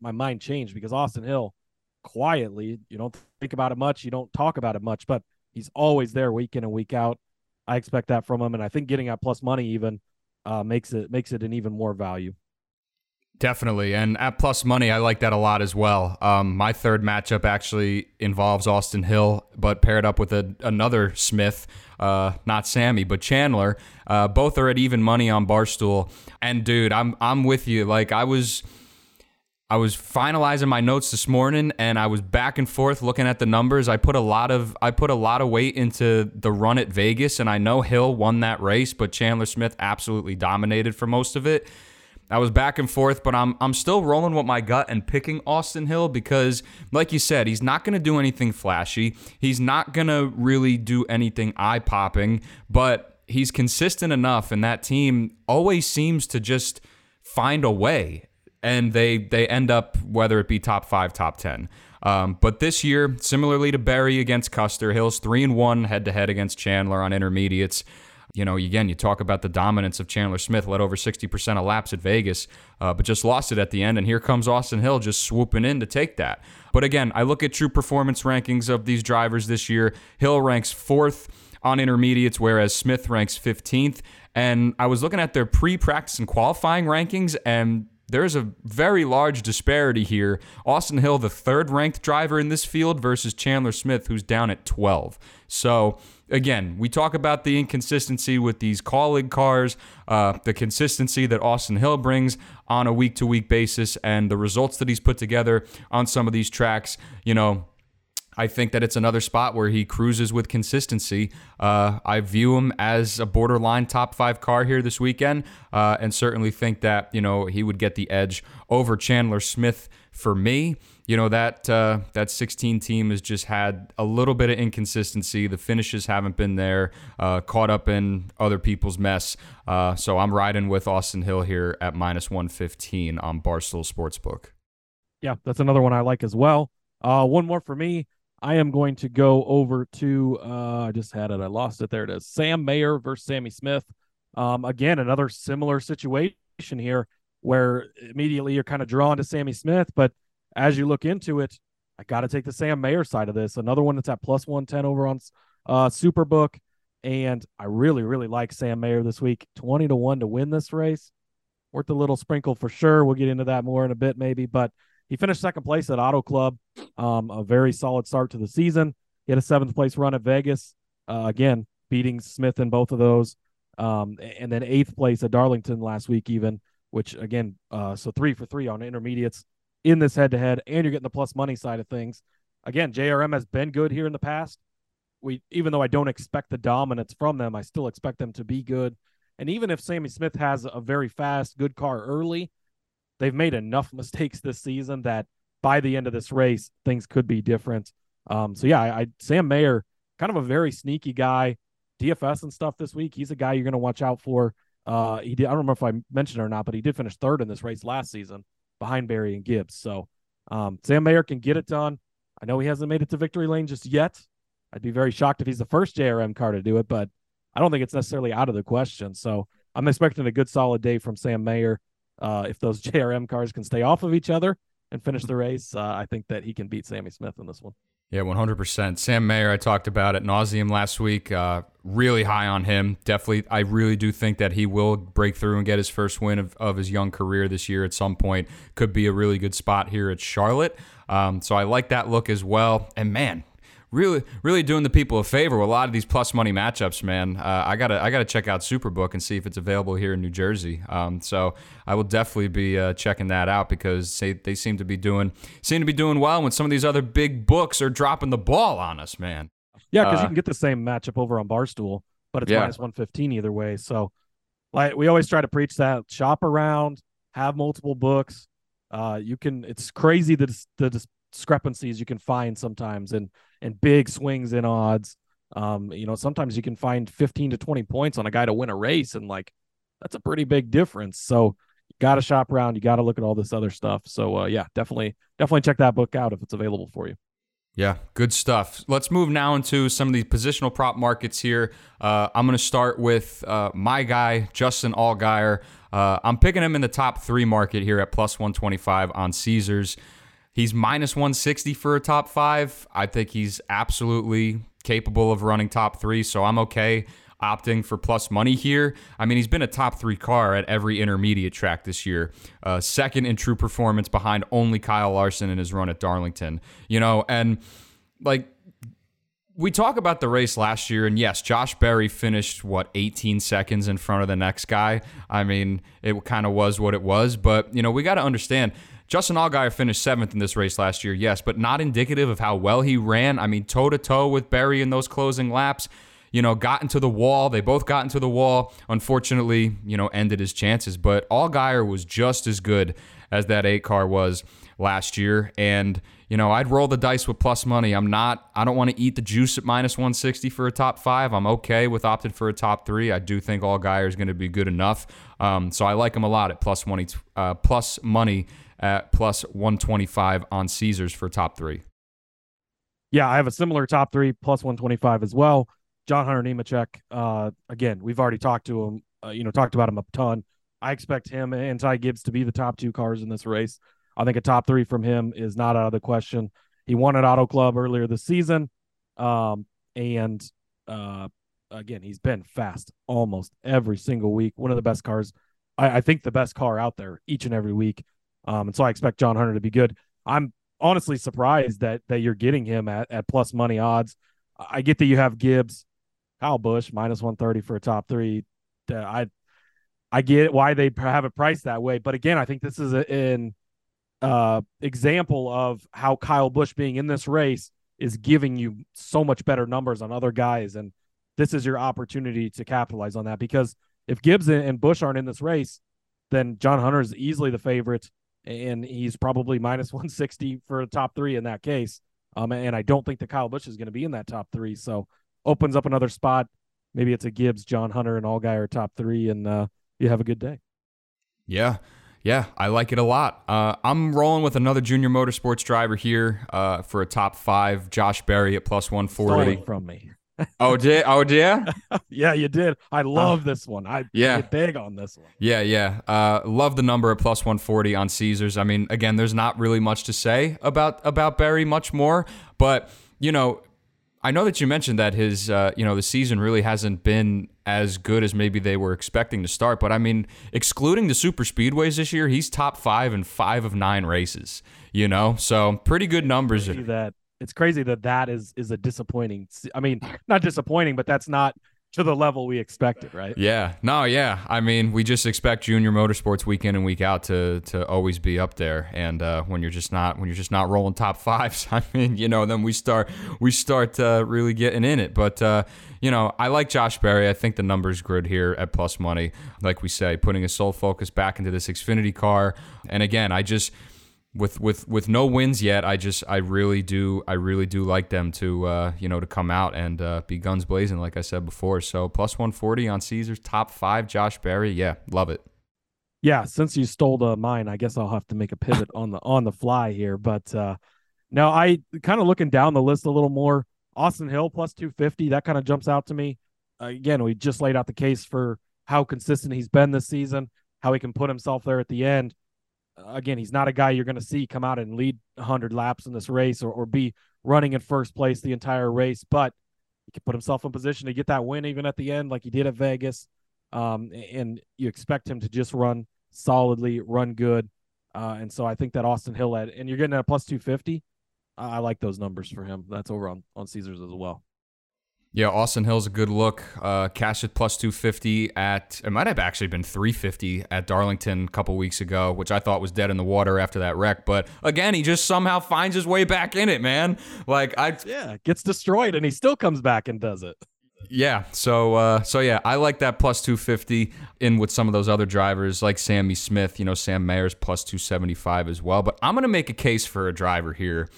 my mind changed because Austin Hill, quietly, you don't think about it much, you don't talk about it much, but he's always there week in and week out. I expect that from him. And I think getting at plus money even uh, makes it makes it an even more value. Definitely. And at plus money, I like that a lot as well. Um, my third matchup actually involves Austin Hill, but paired up with a, another Smith, uh, not Sammy, but Chandler. Uh, both are at even money on Barstool. And dude, I'm I'm with you. Like I was I was finalizing my notes this morning and I was back and forth looking at the numbers. I put a lot of I put a lot of weight into the run at Vegas and I know Hill won that race, but Chandler Smith absolutely dominated for most of it. I was back and forth, but I'm I'm still rolling with my gut and picking Austin Hill because, like you said, he's not going to do anything flashy. He's not going to really do anything eye popping, but he's consistent enough, and that team always seems to just find a way, and they they end up whether it be top five, top ten. Um, but this year, similarly to Berry against Custer, Hill's three and one head to head against Chandler on intermediates you know, again, you talk about the dominance of Chandler Smith, led over 60% of laps at Vegas, uh, but just lost it at the end. And here comes Austin Hill just swooping in to take that. But again, I look at true performance rankings of these drivers this year. Hill ranks fourth on intermediates, whereas Smith ranks 15th. And I was looking at their pre practice and qualifying rankings, and there's a very large disparity here. Austin Hill, the third ranked driver in this field, versus Chandler Smith, who's down at 12. So again, we talk about the inconsistency with these Kaulig cars, uh, the consistency that Austin Hill brings on a week to week basis, and the results that he's put together on some of these tracks. You know, I think that it's another spot where he cruises with consistency. Uh, I view him as a borderline top five car here this weekend, uh, and certainly think that you know he would get the edge over Chandler Smith for me you know that uh, that 16 team has just had a little bit of inconsistency. The finishes haven't been there, uh, caught up in other people's mess. Uh, so I'm riding with Austin Hill here at minus 115 on Barstool Sportsbook. Yeah, that's another one I like as well. Uh, one more for me. I am going to go over to. Uh, I just had it. I lost it. There it is. Sam Mayer versus Sammy Smith. Um, again, another similar situation here where immediately you're kind of drawn to Sammy Smith, but as you look into it, I got to take the Sam Mayer side of this. Another one that's at plus 110 over on uh, Superbook. And I really, really like Sam Mayer this week. 20 to 1 to win this race. Worth a little sprinkle for sure. We'll get into that more in a bit, maybe. But he finished second place at Auto Club. Um, a very solid start to the season. He had a seventh place run at Vegas. Uh, again, beating Smith in both of those. Um, and then eighth place at Darlington last week, even, which again, uh, so three for three on intermediates in this head to head, and you're getting the plus money side of things. Again, JRM has been good here in the past. We even though I don't expect the dominance from them, I still expect them to be good. And even if Sammy Smith has a very fast, good car early, they've made enough [LAUGHS] mistakes this season that by the end of this race, things could be different. Um, so yeah, I, I Sam Mayer, kind of a very sneaky guy, DFS and stuff this week. He's a guy you're going to watch out for. Uh, he did. I don't remember if I mentioned it or not, but he did finish third in this race last season behind Berry and Gibbs. So um, Sam Mayer can get it done. I know he hasn't made it to victory lane just yet. I'd be very shocked if he's the first JRM car to do it, but I don't think it's necessarily out of the question. So I'm expecting a good solid day from Sam Mayer. Uh, if those [LAUGHS] JRM cars can stay off of each other and finish the race, uh, I think that he can beat Sammy Smith in this one. Yeah, 100%. Sam Mayer, I talked about at nauseum last week. Uh, really high on him. Definitely, I really do think that he will break through and get his first win of, of his young career this year at some point. Could be a really good spot here at Charlotte. Um, so I like that look as well. And man, really, really doing the people a favor with a lot of these plus money matchups, man. Uh, I gotta, I gotta check out Superbook and see if it's available here in New Jersey. Um, so I will definitely be uh, checking that out because they, they seem to be doing, seem to be doing well when some of these other big books are dropping the ball on us, man. Yeah, because uh, you can get the same matchup over on Barstool, but it's yeah. minus one fifteen either way. So, like we always try to preach that shop around, have multiple books. Uh, you can. It's crazy the the discrepancies you can find sometimes and and big swings in odds. Um, you know, sometimes you can find 15 to 20 points on a guy to win a race, and like that's a pretty big difference. So you got to shop around. You got to look at all this other stuff. So uh, yeah, definitely, definitely check that book out if it's available for you. Yeah, good stuff. Let's move now into some of the positional prop markets here. Uh, I'm going to start with uh, my guy, Justin Allgaier. Uh, I'm picking him in the top three market here at plus 125 on Caesars. He's minus 160 for a top five. I think he's absolutely capable of running top three, so I'm okay opting for plus money here. I mean, he's been a top three car at every intermediate track this year. Uh, second in true performance behind only Kyle Larson in his run at Darlington. You know, and like we talk about the race last year, and yes, Josh Berry finished what 18 seconds in front of the next guy. I mean, it kind of was what it was, but you know, we got to understand Justin Allgaier finished seventh in this race last year, yes, but not indicative of how well he ran. I mean, toe to toe with Berry in those closing laps. You know, got into the wall. They both got into the wall. Unfortunately, you know, ended his chances. But Allgaier was just as good as that eight car was last year. And, you know, I'd roll the dice with plus money. I'm not, I don't want to eat the juice at minus 160 for a top five. I'm okay with opting for a top three. I do think Allgaier is going to be good enough. Um, so I like him a lot at plus money, uh, plus money at plus 125 on Caesars for top three. Yeah, I have a similar top three plus 125 as well. John Hunter Nemechek. Uh, again, we've already talked to him, uh, you know, talked about him a ton. I expect him and Ty Gibbs to be the top two cars in this race. I think a top three from him is not out of the question. He won at Auto Club earlier this season. Um, and uh, again, he's been fast almost every single week. One of the best cars, I, I think the best car out there each and every week. Um, and so I expect John Hunter to be good. I'm honestly surprised that that you're getting him at, at plus money odds. I get that you have Gibbs, Kyle Busch minus 130 for a top three. Uh, I I get why they have it priced that way, but again, I think this is a, an uh, example of how Kyle Busch being in this race is giving you so much better numbers on other guys, and this is your opportunity to capitalize on that. Because if Gibbs and Busch aren't in this race, then John Hunter is easily the favorite and he's probably minus [LAUGHS] 160 for a top three in that case. Um, and I don't think that Kyle Busch is going to be in that top three. So opens up another spot. Maybe it's a Gibbs, John Hunter, and Allgaier top three, and uh, you have a good day. Yeah. Yeah, I like it a lot. Uh, I'm rolling with another junior motorsports driver here uh, for a top five, Josh Berry at plus 140. from me [LAUGHS] oh, did oh yeah, yeah, you did. I love uh, this one. I yeah big on this one. Yeah, yeah. Uh, love the number at plus one forty on Caesars. I mean, again, there's not really much to say about about Berry much more. But you know, I know that you mentioned that his uh, you know the season really hasn't been as good as maybe they were expecting to start. But I mean, excluding the super speedways this year, he's top five in five of nine races. You know, so pretty good numbers. That it's crazy that that is is a disappointing. I mean, not disappointing, but that's not to the level we expected, right? Yeah. No, yeah. I mean, we just expect junior motorsports week in and week out to to always be up there. And uh, when you're just not when you're just not rolling top fives, [LAUGHS] I mean, you know, then we start we start uh, really getting in it. But uh, you know, I like Josh Berry. I think the numbers good here at plus money. Like we say, putting his sole focus back into this Xfinity car. And again, I just with with with no wins yet, I just I really do I really do like them to uh, you know to come out and uh, be guns blazing like I said before. So plus one forty on Caesars top five. Josh Berry, yeah, love it. Yeah, since you stole the mine, I guess I'll have to make a pivot [LAUGHS] on the on the fly here. But uh, now I kind of looking down the list a little more. Austin Hill plus two fifty that kind of jumps out to me. Uh, again, we just laid out the case for how consistent he's been this season, how he can put himself there at the end again, he's not a guy you're going to see come out and lead 100 laps in this race or, or be running in first place the entire race, but he can put himself in position to get that win even at the end, like he did at Vegas. Um, and you expect him to just run solidly, run good. Uh, and so I think that Austin Hill at, and you're getting at a plus 250. I, I like those numbers for him. That's over on on Caesars as well. Yeah, Austin Hill's a good look. Uh, cash at plus 250 at, it might have actually been 350 at Darlington a couple weeks ago, which I thought was dead in the water after that wreck. But again, he just somehow finds his way back in it, man. Like, I. Yeah, gets destroyed and he still comes back and does it. Yeah, so uh, so yeah, I like that plus 250 in with some of those other drivers like Sammy Smith, you know, Sam Mayer's plus 275 as well. But I'm going to make a case for a driver here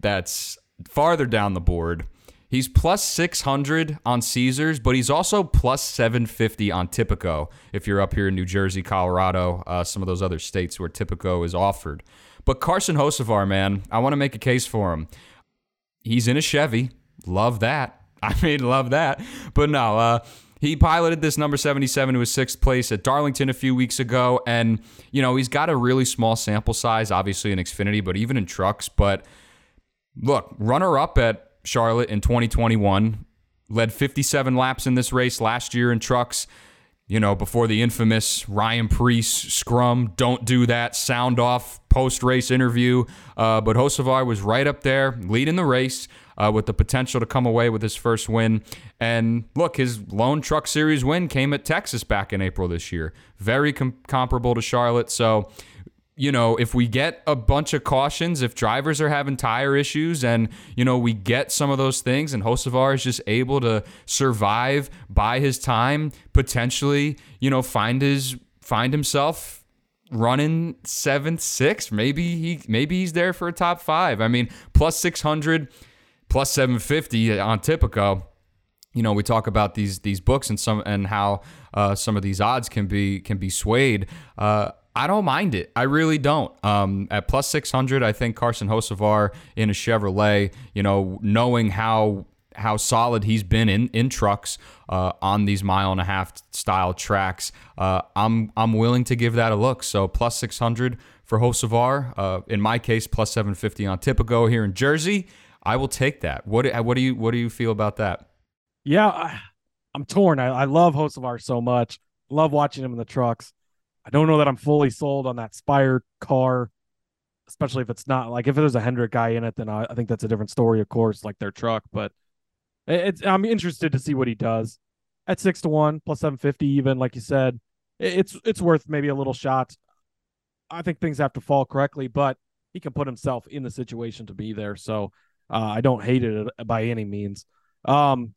that's farther down the board He's plus 600 on Caesars, but he's also plus 750 on Tipico if you're up here in New Jersey, Colorado, uh, some of those other states where Tipico is offered. But Carson Hocevar, man, I want to make a case for him. He's in a Chevy. Love that. [LAUGHS] I mean, love that. But no, uh, he piloted this number 77 to his sixth place at Darlington a few weeks ago. And, you know, he's got a really small sample size, obviously in Xfinity, but even in trucks. But look, runner up at Charlotte in 2021, led 57 laps in this race last year in trucks. You know, before the infamous Ryan Preece scrum, don't do that, sound off post race interview. Uh, but Hocevar was right up there, leading the race uh, with the potential to come away with his first win. And look, his lone truck series win came at Texas back in April this year. Very com- comparable to Charlotte. So, you know, if we get a bunch of cautions, if drivers are having tire issues and, you know, we get some of those things and Hocevar is just able to survive by his time, potentially, you know, find his find himself running seventh, sixth. Maybe he maybe he's there for a top five. I mean, plus six hundred, plus seven fifty on Tipico. You know, we talk about these these books and some and how uh, some of these odds can be can be swayed. Uh, I don't mind it. I really don't. Um, at plus 600, I think Carson Hocevar in a Chevrolet, you know, knowing how how solid he's been in in trucks uh, on these mile and a half style tracks, uh, I'm I'm willing to give that a look. So plus 600 for Hocevar. Uh, in my case, plus 750 on Tipico here in Jersey. I will take that. What what do you what do you feel about that? Yeah, I, am torn. I, I love Hocevar so much. Love watching him in the trucks. I don't know that I'm fully sold on that Spire car, especially if it's not like if there's a Hendrick guy in it, then I, I think that's a different story, of course, like their truck. But it's I'm interested to see what he does at six to one plus seven fifty, even like you said. It's it's worth maybe a little shot. I think things have to fall correctly, but he can put himself in the situation to be there. So uh, I don't hate it by any means. Um,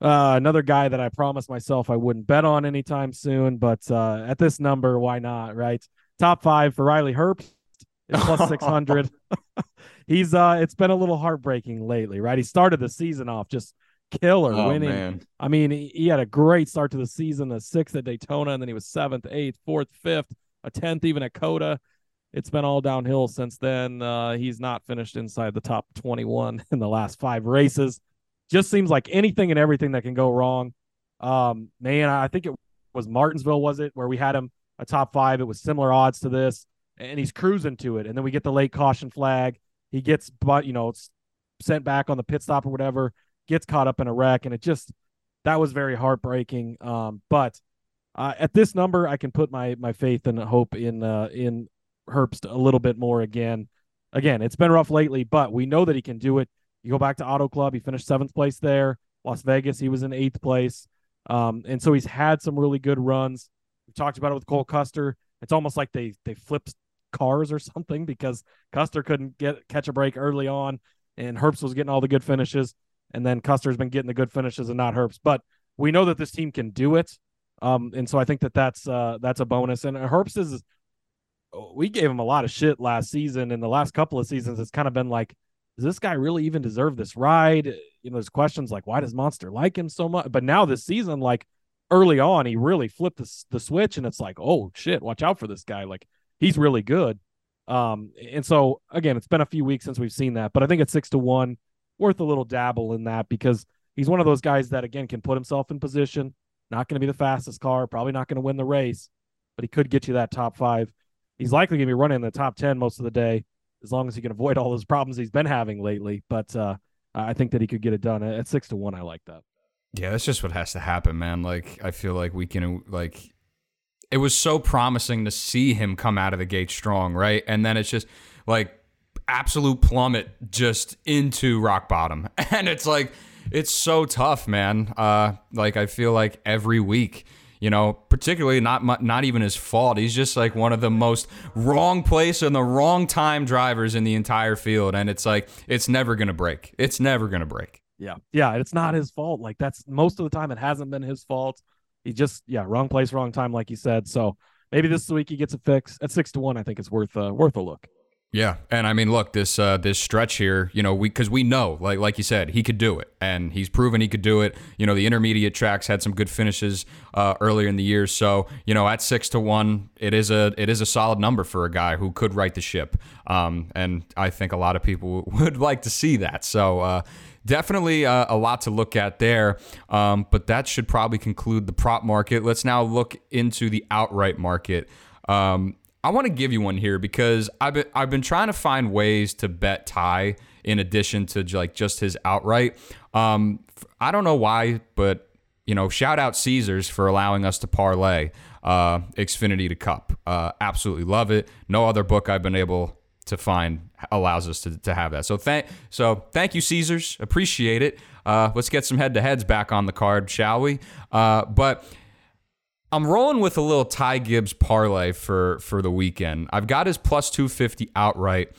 uh, another guy that I promised myself I wouldn't bet on anytime soon, but uh, at this number, why not? Right, top five for Riley Herbst is plus [LAUGHS] six hundred. [LAUGHS] He's uh, it's been a little heartbreaking lately, right? He started the season off just killer, oh, winning. Man. I mean, he, he, had a great start to the season, the sixth at Daytona, and then he was seventh, eighth, fourth, fifth, a tenth even at COTA. It's been all downhill since then. Uh, he's not finished inside the top 21 [LAUGHS] in the last five races just seems like anything and everything that can go wrong. Um, man, I think it was Martinsville, was it, where we had him a top five? It was similar odds to this, and he's cruising to it. And then we get the late caution flag. He gets, but you know, sent back on the pit stop or whatever, gets caught up in a wreck, and it just that was very heartbreaking. Um, but uh, at this number, I can put my my faith and hope in uh, in Herbst a little bit more again. Again, it's been rough lately, but we know that he can do it. You go back to Auto Club, he finished seventh place there. Las Vegas, he was in eighth place. Um, and so he's had some really good runs. We talked about it with Cole Custer. It's almost like they they flipped cars or [LAUGHS] something because Custer couldn't get catch a break early on, and Herbst was getting all the good finishes, and then Custer's been getting the good finishes and not Herbst. But we know that this team can do it, um, and so I think that that's uh, that's a bonus. And Herbst is we gave him a lot of shit last season, and the last couple of seasons it's kind of been like does this guy really even deserve this ride? You know, there's questions like, why does Monster like him so much? But now this season, like early on, he really flipped the, the switch, and it's like, oh shit, watch out for this guy. Like he's really good. Um, and so again, it's been a few weeks since we've seen that, but I think it's six to one, worth a little dabble in that because he's one of those guys that again can put himself in position. Not going to be the fastest car, probably not going to win the race, but he could get you that top five. He's likely going to be running in the top ten most of the day as long as he can avoid all those problems he's been having lately. But uh, I think that he could get it done at six to one. I like that. Yeah, that's just what has to happen, man. Like I feel like we can like it was so promising to see him come out of the gate strong, right? And then it's just like absolute plummet just into rock bottom. [LAUGHS] And it's like, it's so tough, man. Uh, like, I feel like every week, you know, particularly not not even his fault. He's just like one of the most wrong place and the wrong time drivers in the entire field, and it's like it's never gonna break. It's never gonna break. Yeah, yeah, it's not his fault. Like that's most of the time it hasn't been his fault. He just yeah, wrong place, wrong time, like you said. So maybe this week he gets a fix at six to one. I think it's worth uh, worth a look. Yeah, and I mean, look this uh, this stretch here, you know, we because we know, like like you said, he could do it, and he's proven he could do it. You know, the intermediate tracks had some good finishes uh, earlier in the year, so you know, at six to one, it is a it is a solid number for a guy who could right the ship, um, and I think a lot of people [LAUGHS] would like to see that. So. Uh, definitely uh, a lot to look at there, um, but that should probably conclude the prop market. Let's now look into the outright market. Um, I want to give you one here because I've been I've been trying to find ways to bet Ty in addition to like just his outright. Um, I don't know why, but you know, shout out Caesars for allowing us to parlay uh, Xfinity to Cup. Uh, absolutely love it. No other book I've been able to find allows us to, to have that. So thank so thank you Caesars, appreciate it. Uh, let's get some head to heads back on the card, shall we? Uh, but I'm rolling with a little Ty Gibbs parlay for for the weekend. I've got his plus 250 outright.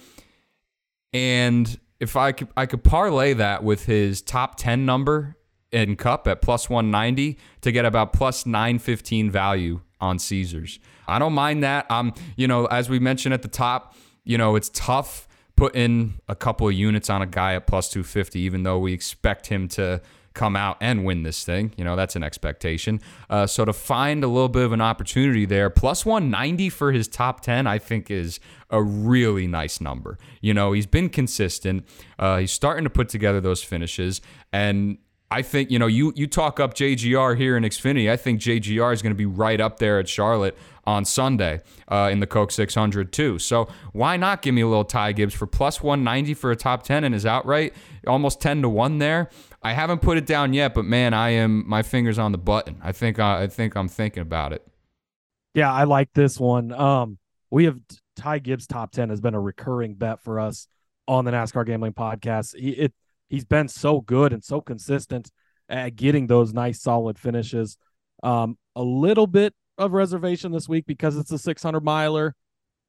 And if I could I could parlay that with his top 10 number in cup at plus 190 to get about plus 915 value on Caesars. I don't mind that. Um, you know, as we mentioned at the top, you know, it's tough putting a couple of units on a guy at plus 250 even though we expect him to come out and win this thing. You know, that's an expectation. Uh, so to find a little bit of an opportunity there, plus 190 for his top 10, I think is a really nice number. You know, he's been consistent. Uh, he's starting to put together those finishes. And I think, you know, you, you talk up JGR here in Xfinity. I think JGR is going to be right up there at Charlotte on Sunday uh, in the Coke 600 too. So why not give me a little Ty Gibbs for plus 190 for a top 10 and his outright almost 10 to 1 there. I haven't put it down yet, but man, I am my fingers on the button. I think I, I think I'm thinking about it. Yeah, I like this one. Um, we have Ty Gibbs top 10 has been a recurring bet for us on the NASCAR gambling podcast. He it he's been so good and so consistent at getting those nice solid finishes. Um, a little bit of reservation this week because it's a 600 miler.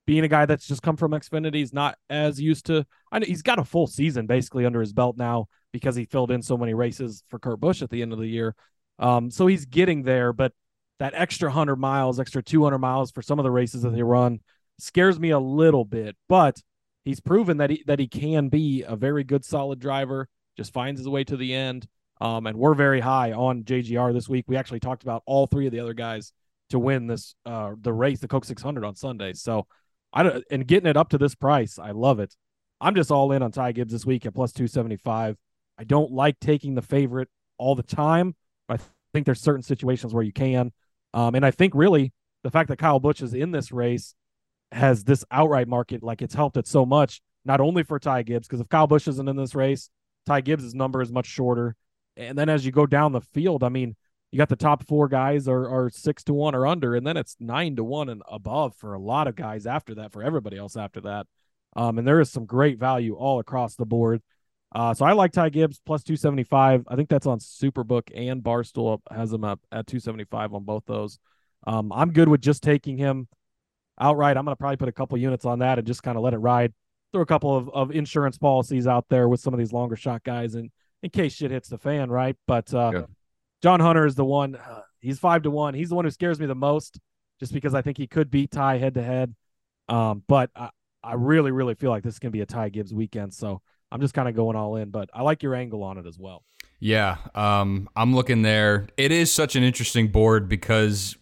Being a guy that's just come from Xfinity, he's not as used to. I know he's got a full season basically under his belt now because he filled in so many races for Kurt Busch at the end of the year. Um, so he's getting there, but that extra 100 miles, extra 200 miles for some of the races that they run scares me a little bit. But he's proven that he that he can be a very good, solid driver. Just finds his way to the end. Um, and we're very high on JGR this week. We actually talked about all three of the other guys to win this uh the race, the Coke 600 on Sunday. So I don't and getting it up to this price, I love it. I'm just all in on Ty Gibbs this week at plus 275. I don't like taking the favorite all the time. I think there's certain situations where you can. Um, and I think really the fact that Kyle Busch is in this race has this outright market, like it's helped it so much, not only for Ty Gibbs, because if Kyle Busch isn't in this race, Ty Gibbs' number is much shorter. And then as you go down the field, I mean, you got the top four guys are, are six to one or under, and then it's nine to one and above for a lot of guys after that, for everybody else after that. Um, and there is some great value all across the board. Uh, so I like Ty Gibbs plus 275. I think that's on Superbook and Barstool has him up at 275 on both those. Um, I'm good with just taking him outright. I'm going to probably put a couple units on that and just kind of let it ride. Throw a couple of, of insurance policies out there with some of these longer shot guys and in case shit hits the fan, right? But uh, yeah. John Hunter is the one. Uh, he's five to one. He's the one who scares me the most, just because I think he could beat Ty head to head. Um, but I, I really, really feel like this is gonna be a Ty Gibbs weekend. So I'm just kind of going all in. But I like your angle on it as well. Yeah, um, I'm looking there. It is such an interesting board because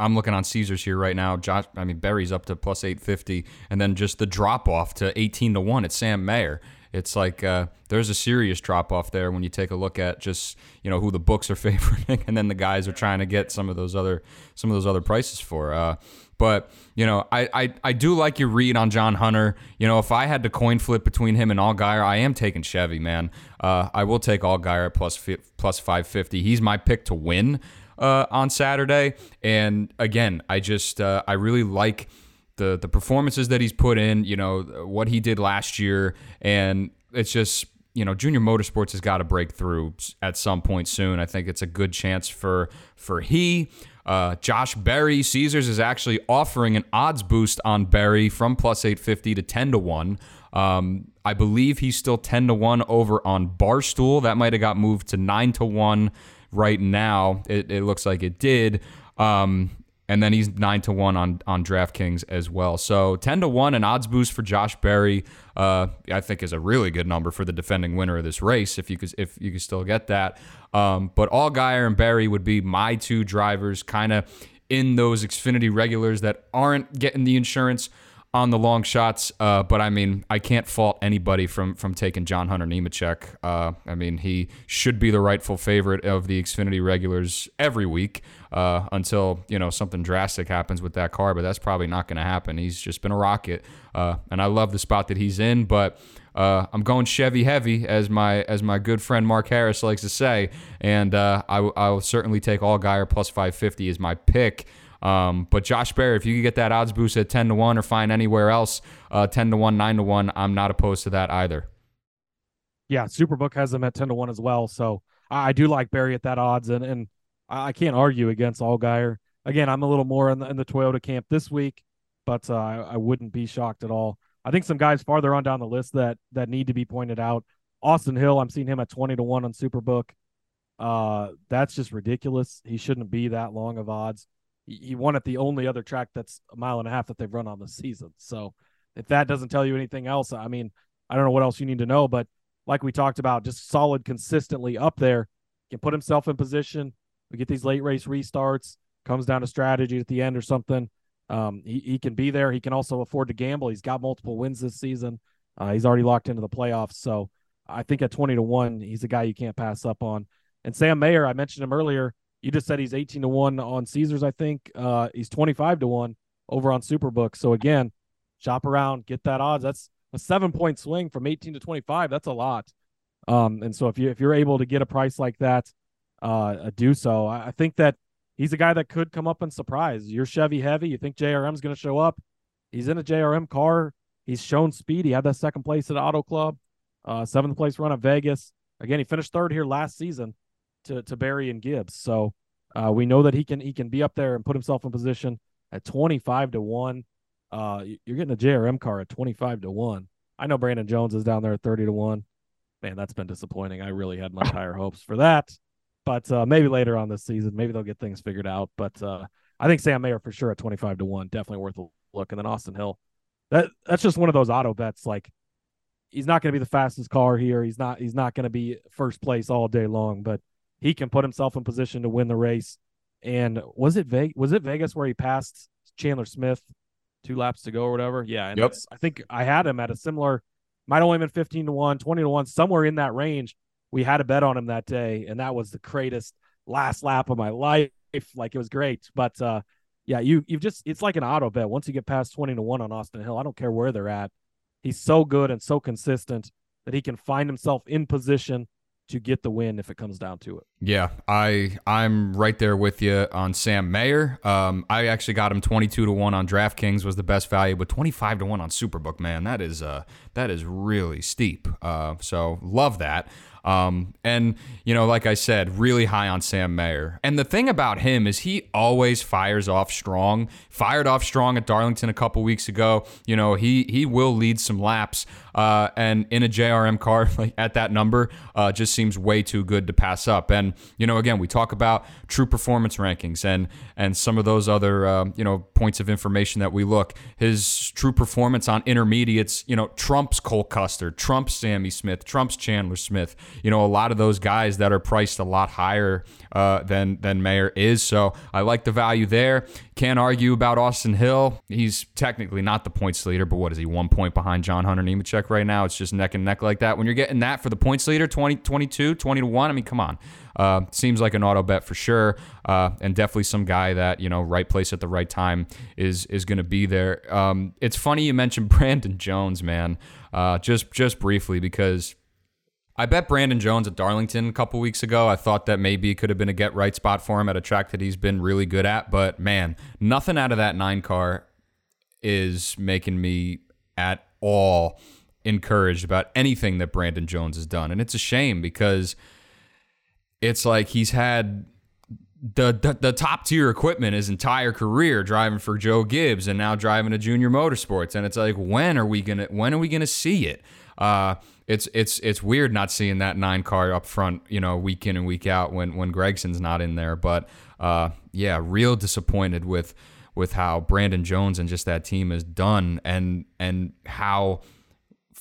I'm looking on Caesars here right now. Josh, I mean Berry's up to plus 850, and then just the drop off to 18 to one at Sam Mayer it's like uh, there's a serious drop off there when you take a look at just you know who the books are [LAUGHS] favoring, and then the guys are trying to get some of those other some of those other prices for. Uh, but you know, I, I I do like your read on John Hunter. You know, if I had to coin flip between him and Allgaier, I am taking Chevy, man. Uh, I will take Allgaier at plus plus five fifty. He's my pick to win uh, on Saturday. And again, I just uh, I really like the the performances that he's put in, you know, what he did last year, and it's just you know, Junior Motorsports has got to break through at some point soon. I think it's a good chance for for he. Uh, Josh Berry, Caesars is actually offering an odds boost on Berry from plus 850 to 10 to 1. Um, I believe he's still 10 to 1 over on Barstool. That might have got moved to 9 to 1 right now. It, it looks like it did. Um, and then he's nine to one on on DraftKings as well. So ten to one, an odds boost for Josh Berry, uh, I think is a really good number for the defending winner of this race. If you could if you could still get that, um, but Allgaier and Berry would be my two drivers, kind of in those Xfinity regulars that aren't getting the insurance on the long shots. Uh, but I mean, I can't fault anybody from from taking John Hunter Nemechek. Uh, I mean, he should be the rightful favorite of the Xfinity regulars every week uh, until you know something drastic happens with that car. But that's probably not going to happen. He's just been a rocket, uh, and I love the spot that he's in. But uh, I'm going Chevy heavy, as my as my good friend Mark Harris likes to say, and uh, I, I will certainly take Allgaier plus 550 as my pick. Um, but Josh Berry, if you could get that odds boost at 10 to 1 or find anywhere else uh, 10 to 1, 9 to 1, I'm not opposed to that either. Yeah, Superbook has them at 10 to 1 as well. So I do like Berry at that odds. And, and I can't argue against Allgaier. Again, I'm a little more in the, in the Toyota camp this week, but uh, I, I wouldn't be shocked at all. I think some guys farther on down the list that that need to be pointed out. Austin Hill, I'm seeing him at 20 to 1 on Superbook. Uh, that's just ridiculous. He shouldn't be that long of odds he won at the only other track that's a mile and a half that they've run on the season. So if that doesn't tell you anything else, I mean, I don't know what else you need to know, but like we talked about, just solid consistently up there, can put himself in position. We get these late race restarts, comes down to strategy at the end or something. Um, he, he can be there. He can also afford to gamble. He's got multiple wins this season. Uh, he's already locked into the playoffs. So I think at 20 to 1, he's a guy you can't pass up on. And Sam Mayer, I mentioned him earlier. You just said he's 18 to 1 on Caesars, I think. Uh, he's 25 to 1 over on Superbook. So again, shop around, get that odds. That's a seven point swing from 18 to 25. That's a lot. Um, and so if you if you're able to get a price like that, uh, do so. I, I think that he's a guy that could come up and surprise. You're Chevy heavy. You think JRM's going to show up? He's in a JRM car. He's shown speed. He had that second place at Auto Club, uh, seventh place run at Vegas. Again, he finished third here last season to to Berry and Gibbs. So uh, we know that he can he can be up there and put himself in position at 25 to 1. Uh, you're getting a JRM car at 25 to 1. I know Brandon Jones is down there at 30 to 1. Man, that's been disappointing. I really had much higher hopes for that. But uh, maybe later on this season, maybe they'll get things figured out. But uh, I think Sam Mayer for sure at 25 to 1, definitely worth a look. And then Austin Hill. That that's just one of those auto bets like he's not going to be the fastest car here. He's not he's not going to be first place all day long, but he can put himself in position to win the race. And was it Vegas? Was it Vegas where he passed Chandler Smith two laps to go or whatever? Yeah, and yep. I think I had him at a similar. Might only been fifteen to one, 20 to one, somewhere in that range. We had a bet on him that day, and that was the greatest last lap of my life. Like it was great, but uh, yeah, you you've just it's like an auto bet. Once you get past twenty to one on Austin Hill, I don't care where they're at. He's so good and so consistent that he can find himself in position to get the win if it comes down to it. Yeah, I I'm right there with you on Sam Mayer. Um, I actually got him 22 to one on DraftKings was the best value, but 25 to one on Superbook. Man, that is uh that is really steep. Uh, so love that. Um, and, you know, like I said, really high on Sam Mayer. And the thing about him is he always fires off strong. Fired off strong at Darlington a couple weeks ago. You know, he he will lead some laps. Uh, and in a JRM car [LAUGHS] like at that number, uh, just seems way too good to pass up. And you know, again, we talk about true performance rankings and and some of those other uh, you know points of information that we look. His true performance on intermediates, you know, trumps Cole Custer, trumps Sammy Smith, trumps Chandler Smith you know, a lot of those guys that are priced a lot higher uh, than than Mayer is. So I like the value there. Can't argue about Austin Hill. He's technically not the points leader, but what is he? One point behind John Hunter Nemechek right now. It's just neck and neck like that. When you're getting that for the points leader, 20, 22, 20 to 1, I mean, come on. Uh, seems like an auto bet for sure, uh, and definitely some guy that you know, right place at the right time is is going to be there. Um, it's funny you mentioned [LAUGHS] Brandon Jones, man. Uh, just just briefly because I bet Brandon Jones at Darlington a couple weeks ago. I thought that maybe it could have been a get right spot for him at a track that he's been really good at, but man, nothing out of that nine car is making me at all encouraged about anything that Brandon Jones has done. And it's a shame because it's like he's had the, the, the top tier equipment his entire career driving for Joe Gibbs and now driving a junior motorsports. And it's like when are we gonna when are we gonna see it? Uh it's it's it's weird not seeing that nine car up front you know week in and week out when when Gragson's not in there. But uh yeah real disappointed with with how Brandon Jones and just that team has done and and how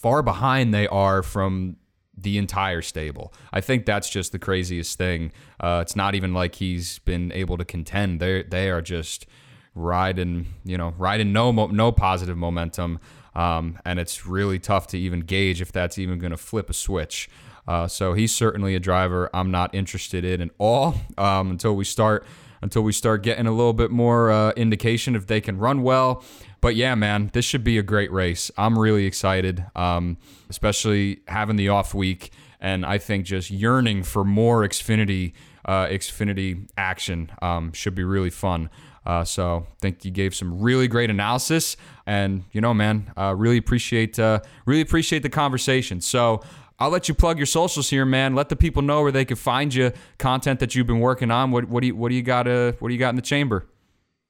far behind they are from the entire stable. I think that's just the craziest thing. Uh, it's not even like he's been able to contend. They they are just riding, you know, riding no no positive momentum, um, and it's really tough to even gauge if that's even going to flip a switch. Uh, so he's certainly a driver I'm not interested in at all um, until we start until we start getting a little bit more uh, indication if they can run well. But yeah, man, this should be a great race. I'm really excited, um, especially having the off week, and I think just yearning for more Xfinity uh, Xfinity action um, should be really fun. Uh, so think you gave some really great analysis, and you know, man, uh, really appreciate uh, really appreciate the conversation. So I'll let you plug your socials here, man. Let the people know where they can find you, content that you've been working on. What what do you what do you got uh, what do you got in the chamber?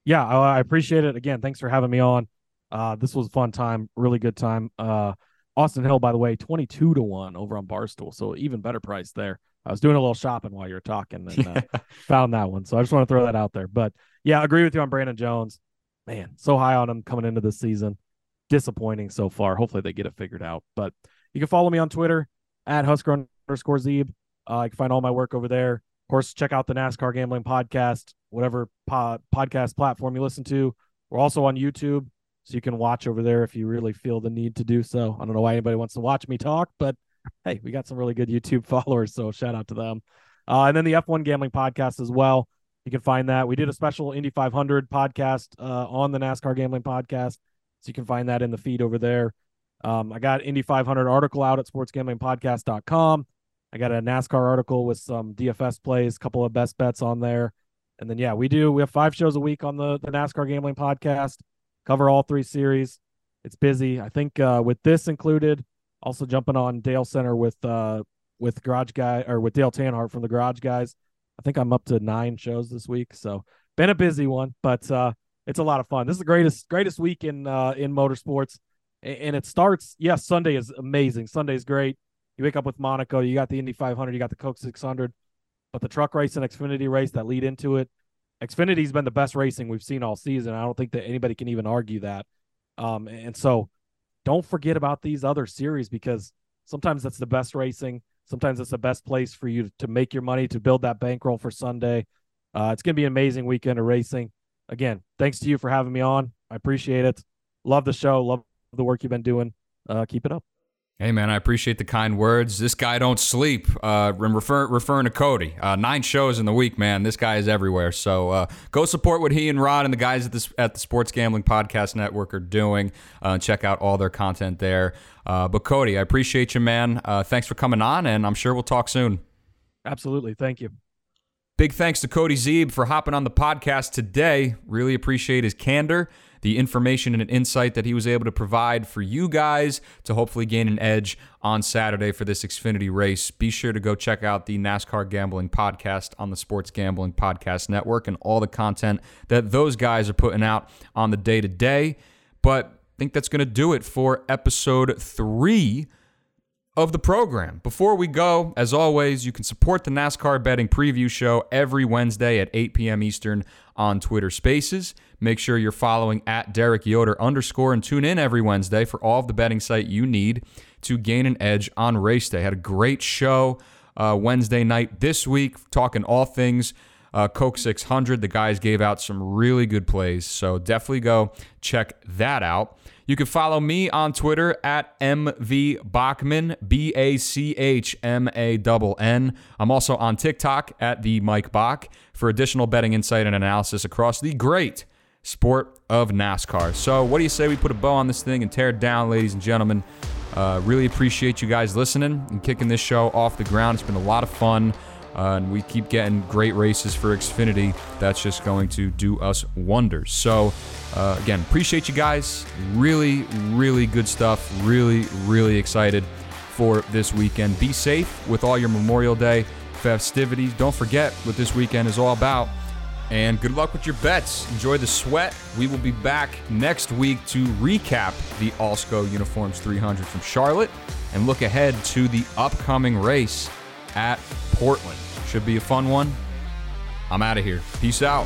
Yeah, I appreciate it. Again, thanks for having me on. Uh, this was a fun time, really good time. Uh, Austin Hill, by the way, twenty two to one over on Barstool, so even better price there. I was doing a little shopping while you were talking and uh, [LAUGHS] found that one, so I just want to throw that out there. But yeah, I agree with you on Brandon Jones. Man, so high on him coming into this season. Disappointing so far. Hopefully they get it figured out. But you can follow me on Twitter at Husker underscore Zeeb. Uh, I can find all my work over there. Of course, check out the NASCAR Gambling Podcast, whatever pod, podcast platform you listen to. We're also on YouTube, so you can watch over there if you really feel the need to do so. I don't know why anybody wants to watch me talk, but hey, we got some really good YouTube [LAUGHS] followers, so shout out to them. Uh, and then the F1 Gambling Podcast as well. You can find that. We did a special Indy 500 podcast uh, on the NASCAR Gambling Podcast, so you can find that in the feed over there. Um, I got Indy 500 article out at sportsgamblingpodcast.com. I got a NASCAR article with some DFS plays, couple of best bets on there. And then, yeah, we do. We have five shows a week on the, the NASCAR Gambling Podcast, cover all three series. It's busy. I think uh, with this included, also jumping on Dale Center with uh, with Garage Guy or with Dale Tanhart from the Garage Guys. I think I'm up to nine shows this week. So been a busy one, but uh, it's a lot of fun. This is the greatest greatest week in uh, in motorsports and it starts. Yes, Sunday is amazing. Sunday's great. You wake up with Monaco. You got the Indy 500. You got the Coke 600. But the truck race and Xfinity race that lead into it, Xfinity's been the best racing we've seen all season. I don't think that anybody can even argue that. Um, and so, don't forget about these other series because sometimes that's the best racing. Sometimes it's the best place for you to make your money to build that bankroll for Sunday. Uh, it's going to be an amazing weekend of racing. Again, thanks to you for having me on. I appreciate it. Love the show. Love the work you've been doing. Uh, keep it up. Hey man, I appreciate the kind words. This guy don't sleep. Uh, refer, referring to Cody, uh, nine shows in the week, man. This guy is everywhere. So uh, go support what he and Rod and the guys at the at the Sports Gambling Podcast Network are doing. Uh, check out all their content there. Uh, but Cody, I appreciate you, man. Uh, thanks for coming on, and I'm sure we'll talk soon. Absolutely, thank you. Big thanks to Cody Zeeb for hopping on the podcast today. Really appreciate his candor the information and insight that he was able to provide for you guys to hopefully gain an edge on Saturday for this Xfinity race. Be sure to go check out the NASCAR Gambling Podcast on the Sports Gambling Podcast Network and all the content that those guys are putting out on the day to day. But I think that's going to do it for episode three of the program. Before we go, as always, you can support the NASCAR Betting Preview Show every Wednesday at 8 p.m. Eastern on Twitter Spaces. Make sure you're following at Derek Yoder underscore and tune in every Wednesday for all of the betting site you need to gain an edge on race day. Had a great show uh, Wednesday night this week, talking all things uh, Coke 600. The guys gave out some really good plays, so definitely go check that out. You can follow me on Twitter at MV Bachmann, B A C H M A N. I'm also on TikTok at the Mike Bach for additional betting insight and analysis across the great sport of NASCAR. So, what do you say we put a bow on this thing and tear it down, ladies and gentlemen? Uh, really appreciate you guys listening and kicking this show off the ground. It's been a lot of fun. uh, and we keep getting great races for Xfinity, that's just going to do us wonders. So, uh, again, appreciate you guys. Really, really good stuff. Really, really excited for this weekend. Be safe with all your Memorial Day festivities. Don't forget what this weekend is all about. And good luck with your bets. Enjoy the sweat. We will be back next week to recap the Alsco Uniforms 300 from Charlotte and look ahead to the upcoming race at Portland. Should be a fun one. I'm out of here. Peace out.